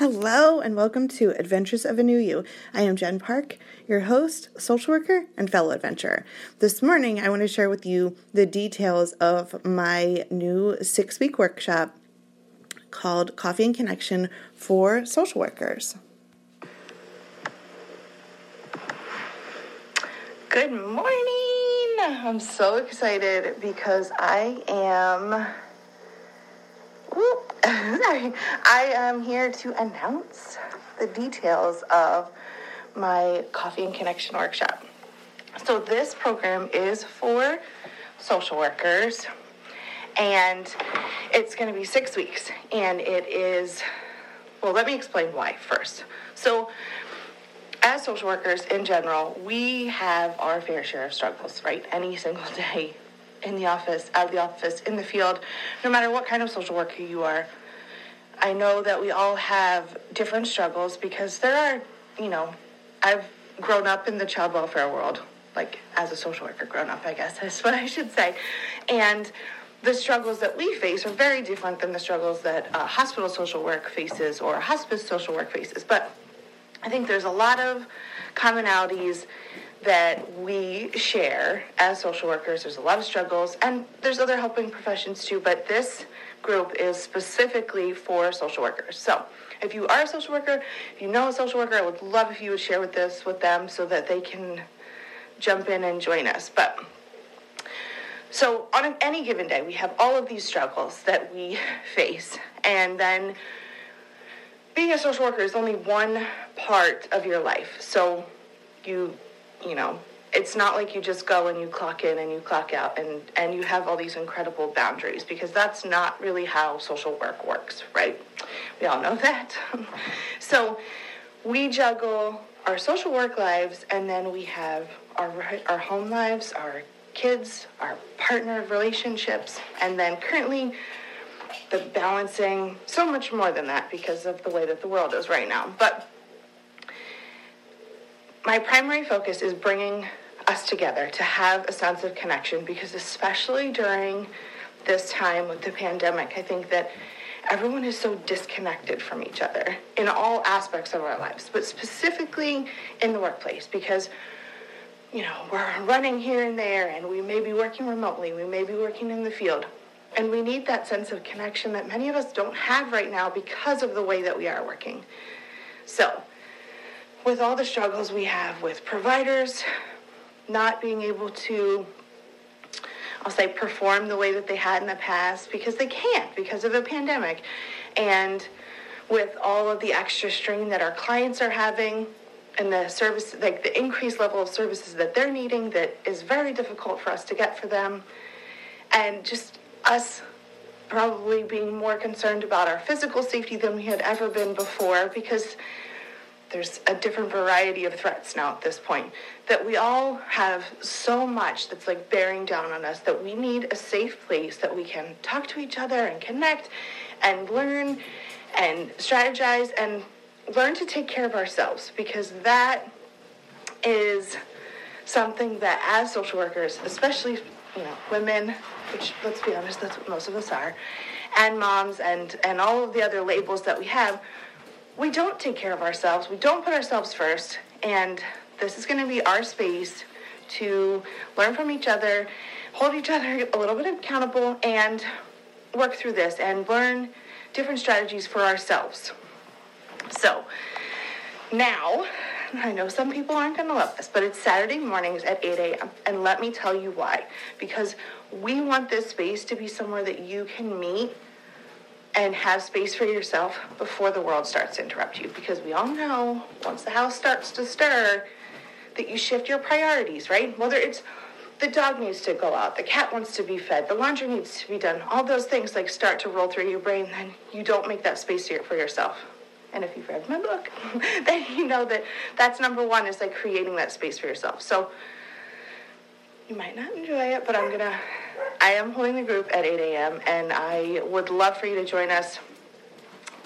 Hello, and welcome to Adventures of a New You. I am Jen Park, your host, social worker, and fellow adventurer. This morning, I want to share with you the details of my new six week workshop called Coffee and Connection for Social Workers. Good morning! I'm so excited because I am sorry. I am here to announce the details of my Coffee and Connection workshop. So, this program is for social workers, and it's going to be six weeks. And it is, well, let me explain why first. So, as social workers in general, we have our fair share of struggles, right? Any single day in the office, out of the office, in the field, no matter what kind of social worker you are. I know that we all have different struggles because there are, you know, I've grown up in the child welfare world, like as a social worker grown up, I guess is what I should say. And the struggles that we face are very different than the struggles that hospital social work faces or hospice social work faces. But I think there's a lot of commonalities that we share as social workers. There's a lot of struggles, and there's other helping professions too, but this group is specifically for social workers. So, if you are a social worker, if you know a social worker, I would love if you would share with this with them so that they can jump in and join us. But so on any given day, we have all of these struggles that we face, and then being a social worker is only one part of your life. So you you know, it's not like you just go and you clock in and you clock out and, and you have all these incredible boundaries because that's not really how social work works, right? We all know that. so we juggle our social work lives and then we have our, our home lives, our kids, our partner relationships, and then currently the balancing so much more than that because of the way that the world is right now. But my primary focus is bringing us together to have a sense of connection because, especially during this time with the pandemic, I think that everyone is so disconnected from each other in all aspects of our lives, but specifically in the workplace because you know, we're running here and there and we may be working remotely, we may be working in the field. And we need that sense of connection that many of us don't have right now because of the way that we are working. So, with all the struggles we have with providers not being able to I'll say perform the way that they had in the past because they can't because of a pandemic. And with all of the extra strain that our clients are having and the service like the increased level of services that they're needing that is very difficult for us to get for them. And just us probably being more concerned about our physical safety than we had ever been before because there's a different variety of threats now at this point that we all have so much that's like bearing down on us that we need a safe place that we can talk to each other and connect and learn and strategize and learn to take care of ourselves because that is something that as social workers especially you know women which let's be honest that's what most of us are and moms and and all of the other labels that we have we don't take care of ourselves, we don't put ourselves first, and this is going to be our space to learn from each other, hold each other a little bit accountable, and work through this and learn different strategies for ourselves. So, now, I know some people aren't going to love this, but it's Saturday mornings at 8 a.m. And let me tell you why. Because we want this space to be somewhere that you can meet and have space for yourself before the world starts to interrupt you. Because we all know once the house starts to stir, that you shift your priorities, right? Whether it's the dog needs to go out, the cat wants to be fed, the laundry needs to be done, all those things like start to roll through your brain, then you don't make that space for yourself. And if you've read my book, then you know that that's number one is like creating that space for yourself. So you might not enjoy it, but I'm gonna I am holding the group at 8 a.m. and I would love for you to join us.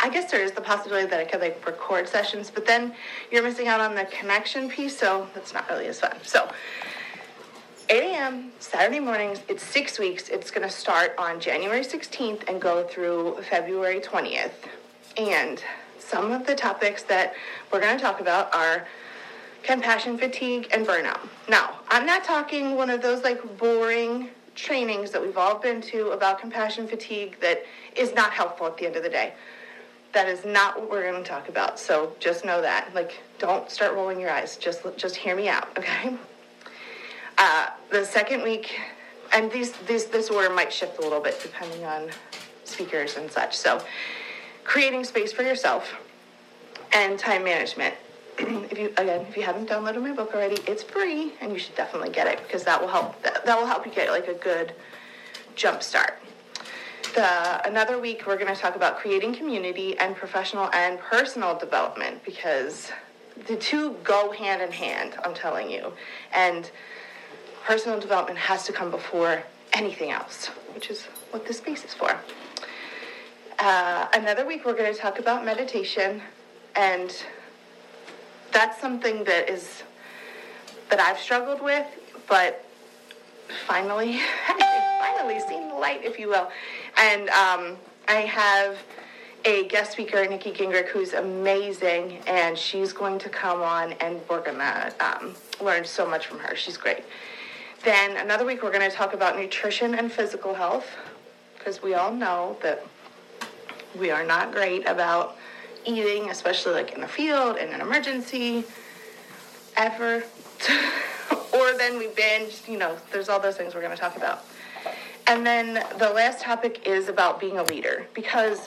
I guess there is the possibility that I could like record sessions, but then you're missing out on the connection piece, so that's not really as fun. So 8 a.m. Saturday mornings. It's six weeks. It's going to start on January 16th and go through February 20th. And some of the topics that we're going to talk about are compassion fatigue and burnout. Now, I'm not talking one of those like boring trainings that we've all been to about compassion fatigue that is not helpful at the end of the day. That is not what we're going to talk about. So just know that. Like, don't start rolling your eyes. Just just hear me out, okay? Uh, the second week, and these, these this order might shift a little bit depending on speakers and such. So, creating space for yourself and time management. If you again, if you haven't downloaded my book already, it's free, and you should definitely get it because that will help. That, that will help you get like a good jump start. The, another week, we're going to talk about creating community and professional and personal development because the two go hand in hand, I'm telling you. And personal development has to come before anything else, which is what this space is for. Uh, another week, we're going to talk about meditation, and that's something that is that I've struggled with, but finally, finally seen the light, if you will. And um, I have a guest speaker, Nikki Gingrich, who's amazing, and she's going to come on, and we're gonna um, learn so much from her. She's great. Then another week, we're going to talk about nutrition and physical health, because we all know that we are not great about eating, especially like in the field, in an emergency, ever. or then we binge, you know, there's all those things we're going to talk about. And then the last topic is about being a leader because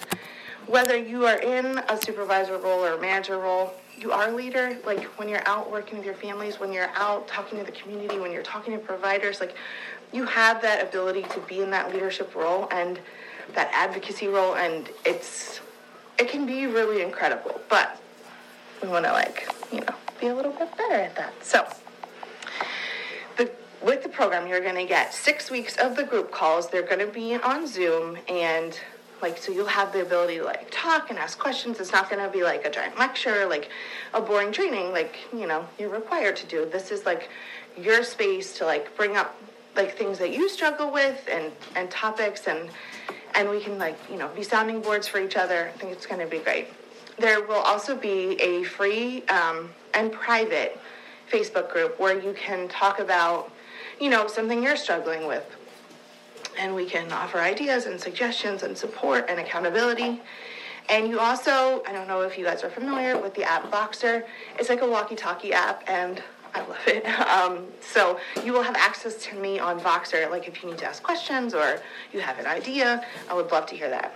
whether you are in a supervisor role or a manager role, you are a leader. Like when you're out working with your families, when you're out talking to the community, when you're talking to providers, like you have that ability to be in that leadership role and that advocacy role, and it's it can be really incredible. But we want to like you know be a little bit better at that. So the, with the program, you're going to get six weeks of the group calls. They're going to be on Zoom, and like so you'll have the ability to like talk and ask questions. It's not going to be like a giant lecture, like a boring training, like you know you're required to do. This is like your space to like bring up like things that you struggle with and and topics and and we can like you know be sounding boards for each other. I think it's going to be great. There will also be a free um, and private Facebook group where you can talk about you know, something you're struggling with. And we can offer ideas and suggestions and support and accountability. And you also, I don't know if you guys are familiar with the app Voxer. It's like a walkie talkie app, and I love it. Um, so you will have access to me on Voxer. Like if you need to ask questions or you have an idea, I would love to hear that.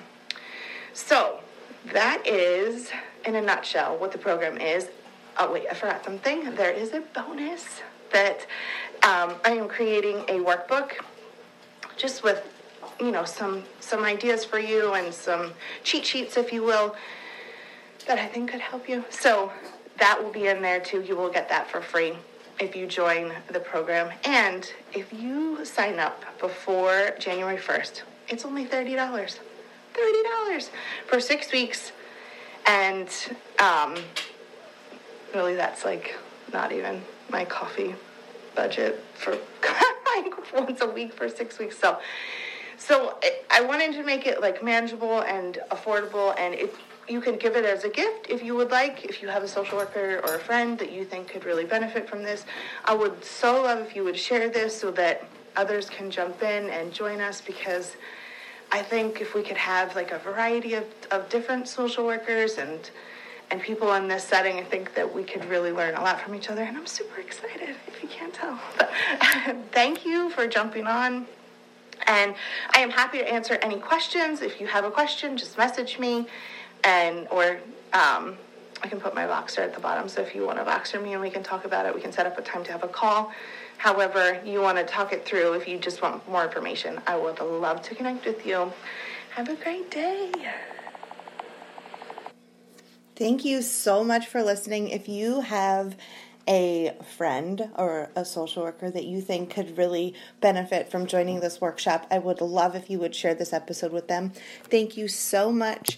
So that is, in a nutshell, what the program is. Oh, wait, I forgot something. There is a bonus that um, I am creating a workbook just with you know some some ideas for you and some cheat sheets if you will that I think could help you. So that will be in there too. You will get that for free if you join the program. And if you sign up before January 1st, it's only $30. $30 for six weeks. And um, really, that's like not even my coffee budget for like once a week for six weeks. So, so I wanted to make it like manageable and affordable, and if you can give it as a gift if you would like. If you have a social worker or a friend that you think could really benefit from this, I would so love if you would share this so that others can jump in and join us because I think if we could have like a variety of, of different social workers and and people in this setting, I think that we could really learn a lot from each other. And I'm super excited, if you can't tell. Thank you for jumping on. And I am happy to answer any questions. If you have a question, just message me, and or um, I can put my Voxer at the bottom. So if you want to Voxer me and we can talk about it, we can set up a time to have a call. However, you want to talk it through. If you just want more information, I would love to connect with you. Have a great day. Thank you so much for listening. If you have a friend or a social worker that you think could really benefit from joining this workshop, I would love if you would share this episode with them. Thank you so much